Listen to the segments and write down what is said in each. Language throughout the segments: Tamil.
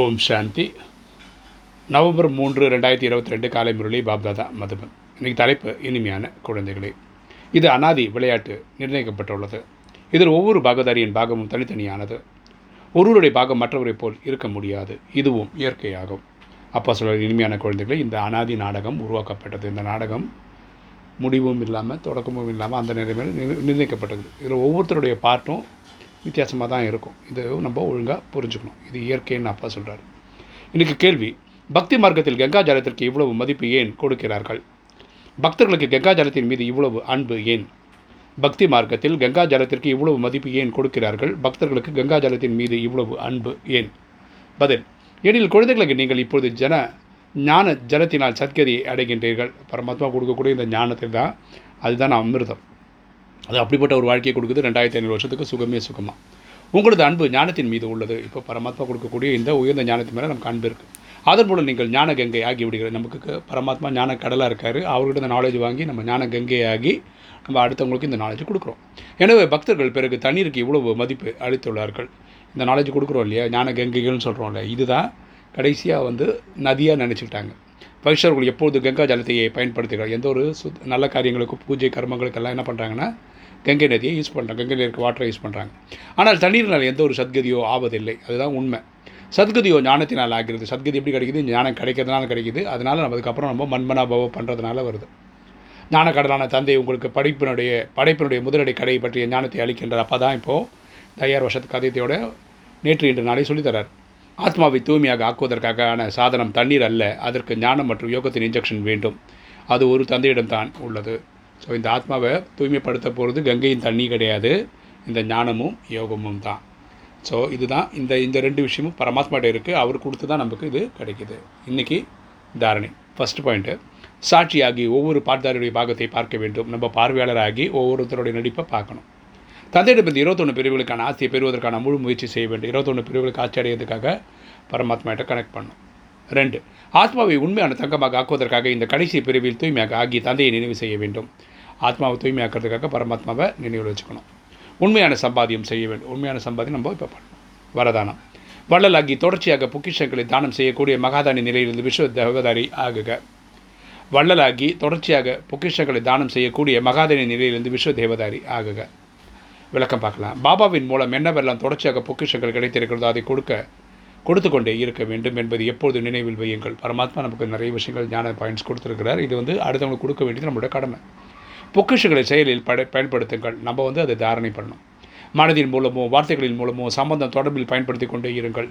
ஓம் சாந்தி. நவம்பர் மூன்று ரெண்டாயிரத்தி இருபத்தி ரெண்டு காலை முரளி பாப்தாதா மதுபன். இன்றைக்கு தலைப்பு இனிமையான குழந்தைகளே. இது அனாதி விளையாட்டு நிர்ணயிக்கப்பட்டுள்ளது. இதில் ஒவ்வொரு பாகதாரியின் பாகமும் தனித்தனியானது. ஒருவருடைய பாகம் மற்றவரை போல் இருக்க முடியாது. இதுவும் இயற்கையாகும். அப்பா சொல்கிற இனிமையான குழந்தைகளே இந்த அனாதி நாடகம் உருவாக்கப்பட்டது. இந்த நாடகம் முடிவும் இல்லாமல் தொடக்கமும் இல்லாமல் அந்த நிலைமையில் நிர்ணயிக்கப்பட்டது. இதில் ஒவ்வொருத்தருடைய பார்ட்டும் வித்தியாசமாக தான் இருக்கும். இது நம்ம ஒழுங்காக புரிஞ்சுக்கணும். இது இயற்கைன்னு அப்பா சொல்கிறார் இன்றைக்கு கேள்வி பக்தி மார்க்கத்தில் கங்கா ஜலத்திற்கு இவ்வளவு மதிப்பு ஏன் கொடுக்கிறார்கள்? பக்தர்களுக்கு கங்கா ஜலத்தின் மீது இவ்வளவு அன்பு ஏன்? பக்தி மார்க்கத்தில் கங்கா ஜலத்திற்கு இவ்வளவு மதிப்பு ஏன் கொடுக்கிறார்கள்? பக்தர்களுக்கு கங்கா ஜலத்தின் மீது இவ்வளவு அன்பு ஏன்? பதில் எனில் குழந்தைகளுக்கு நீங்கள் இப்பொழுது ஜன ஞான ஜலத்தினால் சத்கதியை அடைகின்றீர்கள். பரமாத்மா கொடுக்கக்கூடிய இந்த ஞானத்தில் தான் அதுதான் அமிர்தம். அது அப்படிப்பட்ட ஒரு வாழ்க்கையை கொடுக்குது. ரெண்டாயிரத்தி ஐநூறு வருஷத்துக்கு சுகமே சுகமாக உங்களது அன்பு ஞானத்தின் மீது உள்ளது. இப்போ பரமாத்மா கொடுக்கக்கூடிய இந்த உயர்ந்த ஞானத்தின் மேலே நமக்கு அன்பு இருக்குது அதன் மூலம் நீங்கள் ஞான கங்கை ஆகி விடுகிறது நமக்கு பரமாத்மா ஞான கடலாக இருக்கார். அவர்கிட்ட இந்த நாலேஜ் வாங்கி நம்ம ஞான கங்கை ஆகி நம்ம அடுத்தவங்களுக்கு இந்த நாலேஜ் கொடுக்குறோம். எனவே பக்தர்கள் பிறகு தண்ணீருக்கு இவ்வளவு மதிப்பு அளித்துள்ளார்கள். இந்த நாலேஜ் கொடுக்குறோம் இல்லையா? ஞான கங்கைகள்னு சொல்கிறோம் இல்லையா? இதுதான் கடைசியாக வந்து நதியாக நினச்சிக்கிட்டாங்க. வைஷ்ணவர்கள் எப்பொழுது கங்கா ஜலத்தையே பயன்படுத்துகிறார்? எந்த ஒரு சுத் நல்ல காரியங்களுக்கும் பூஜை கர்மங்களுக்கெல்லாம் என்ன பண்ணுறாங்கன்னா கங்கை நதியை யூஸ் பண்ணுறாங்க கங்கை நதிக்கு வாட்டரை யூஸ் பண்ணுறாங்க ஆனால் தண்ணீர்னால் எந்த ஒரு சத்கதியோ ஆவதில்லை. அதுதான் உண்மை. சத்கதியோ ஞானத்தினால் ஆகிறது. சத்கதி எப்படி கிடைக்குது? ஞானம் கிடைக்கிறதுனால கிடைக்குது. அதனால் நம்ம அதுக்கப்புறம் நம்ம மண்மனாபவம் பண்ணுறதுனால வருது. ஞானக்கடலான தந்தை உங்களுக்கு படிப்பினுடைய படைப்பினுடைய முதலடை கடை பற்றிய ஞானத்தை அளிக்கின்றார். அப்போ தான் இப்போது தயார் வருஷத்து கதையத்தையோட நேற்று இன்று நாளை சொல்லித்தரார் ஆத்மாவை தூய்மையாக ஆக்குவதற்கான சாதனம் தண்ணீர் அல்ல. அதற்கு ஞானம் மற்றும் யோகத்தின் இன்ஜெக்ஷன் வேண்டும். அது ஒரு தந்தையிடம் தான் உள்ளது. ஸோ இந்த ஆத்மாவை தூய்மைப்படுத்த போகிறது கங்கையின் தண்ணி கிடையாது. இந்த ஞானமும் யோகமும் தான். ஸோ இதுதான் இந்த இந்த ரெண்டு விஷயமும் பரமாத்மாட்ட இருக்குது அவர் கொடுத்து தான் நமக்கு இது கிடைக்கிது. இன்றைக்கி தாரணை. ஃபஸ்ட் பாயிண்ட்டு சாட்சியாகி ஒவ்வொரு பாட்தாரியுடைய பாகத்தை பார்க்க வேண்டும். நம்ம பார்வையாளராகி ஒவ்வொருத்தருடைய நடிப்பை பார்க்கணும். தந்தையிடமிருந்து இருபத்தொன்று பிரிவுகளுக்கான ஆசையை பெறுவதற்கான முழு முயற்சி செய்ய வேண்டும். இருபத்தொன்று பிரிவுகளுக்கு ஆட்சி அடையிறதுக்காக பரமாத்மாட்ட கனெக்ட் பண்ணும் ரெண்டு ஆத்மாவை உண்மையான தங்கமாக ஆக்குவதற்காக இந்த கடைசி பிரிவில் தூய்மையாக ஆகி தந்தையை நினைவு செய்ய வேண்டும். ஆத்மாவை தூய்மையாக்குறதுக்காக பரமாத்மாவை நினைவில் வச்சுக்கணும். உண்மையான சம்பாத்தியம் செய்ய வேண்டும். உண்மையான சம்பாத்தியம் நம்ம இப்போ பண்ணணும். வரதானம். வள்ளலாகி தொடர்ச்சியாக பொக்கிஷங்களை தானம் செய்யக்கூடிய மகாதானி நிலையிலிருந்து விஸ்வ தேவதாரி ஆகுக. வள்ளலாகி தொடர்ச்சியாக பொக்கிஷங்களை தானம் செய்யக்கூடிய மகாதானி நிலையிலிருந்து விஸ்வ தேவதாரி ஆகுக. விளக்கம் பார்க்கலாம். பாபாவின் மூலம் என்னவெல்லாம் தொடர்ச்சியாக பொக்கிஷங்கள் கிடைத்திருக்கிறதோ அதை கொடுக்க கொடுத்து கொண்டே இருக்க வேண்டும் என்பது எப்போது நினைவில் வையுங்கள். பரமாத்மா நமக்கு நிறைய விஷயங்கள் ஞான பாயிண்ட்ஸ் கொடுத்துருக்கிறார். இது வந்து அடுத்தவங்களுக்கு கொடுக்க வேண்டியது நம்மளோட கடமை. பொக்கிஷங்களை செயலில் பட பயன்படுத்துங்கள். நம்ம வந்து அதை தாரணை பண்ணணும். மனதின் மூலமோ வார்த்தைகளின் மூலமோ சம்பந்தம் தொடர்பில் பயன்படுத்தி கொண்டே இருங்கள்.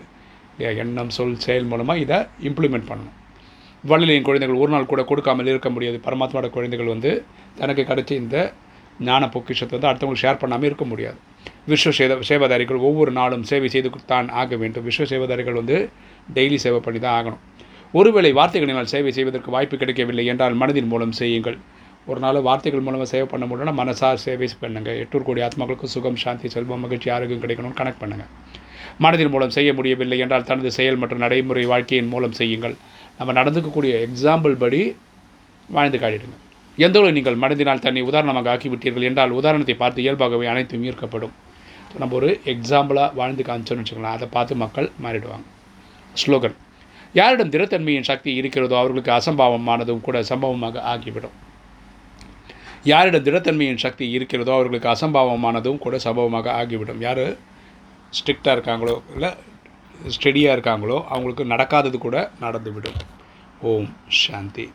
எண்ணம் சொல் செயல் மூலமாக இதை இம்ப்ளிமெண்ட் பண்ணணும். வள்ளலின் குழந்தைகள் ஒரு நாள் கூட கொடுக்காமல் இருக்க முடியாது. பரமாத்மாவோட குழந்தைகள் வந்து தனக்கு கிடைச்ச இந்த ஞான பொக்கிஷத்தை வந்து அடுத்தவங்களுக்கு ஷேர் பண்ணாமல் இருக்க முடியாது. விஸ்வ சேத சேவாதாரிகள் ஒவ்வொரு நாளும் சேவை செய்து தான் ஆக வேண்டும். விஸ்வ சேவாதாரிகள் வந்து டெய்லி சேவை பண்ணி தான் ஆகணும். ஒருவேளை வார்த்தைகளினால் சேவை செய்வதற்கு வாய்ப்பு கிடைக்கவில்லை என்றால் மனதின் மூலம் செய்யுங்கள். ஒரு நாள் வார்த்தைகள் மூலமாக சேவை பண்ண முடியலன்னா மனசார் சேவை பண்ணுங்கள் எட்டூர் கோடி ஆத்மாக்களுக்கு சுகம் சாந்தி செல்வம் மகிழ்ச்சி ஆரோக்கியம் கிடைக்கணும்னு கனெக்ட் பண்ணுங்கள் மனதின் மூலம் செய்ய முடியவில்லை என்றால் தனது செயல் மற்றும் நடைமுறை வாழ்க்கையின் மூலம் செய்யுங்கள். நம்ம நடந்துக்கக்கூடிய எக்ஸாம்பிள் படி வாழ்ந்து காட்டிடுங்க. எந்த ஒரு நீங்கள் மடந்தினால் தன்னை உதாரணமாக ஆக்கிவிட்டீர்கள் என்றால் உதாரணத்தை பார்த்து இயல்பாகவே அனைத்தும் ஈர்க்கப்படும். நம்ம ஒரு எக்ஸாம்பிளாக வாழ்ந்து காமிச்சோன்னு வச்சுக்கலாம் அதை பார்த்து மக்கள் மாறிடுவாங்க. ஸ்லோகன் யாரிடம் திறத்தன்மையின் சக்தி இருக்கிறதோ அவர்களுக்கு அசம்பாவமானதும் கூட சம்பவமாக ஆகிவிடும். யாரிடம் திடத்தன்மையின் சக்தி இருக்கிறதோ அவர்களுக்கு அசம்பாவமானதும் கூட சம்பவமாக ஆகிவிடும். யார்? ஸ்ட்ரிக்டாக இருக்காங்களோ? இல்லை ஸ்டெடியாக இருக்காங்களோ? அவங்களுக்கு நடக்காதது கூட நடந்துவிடும். ஓம் சாந்தி.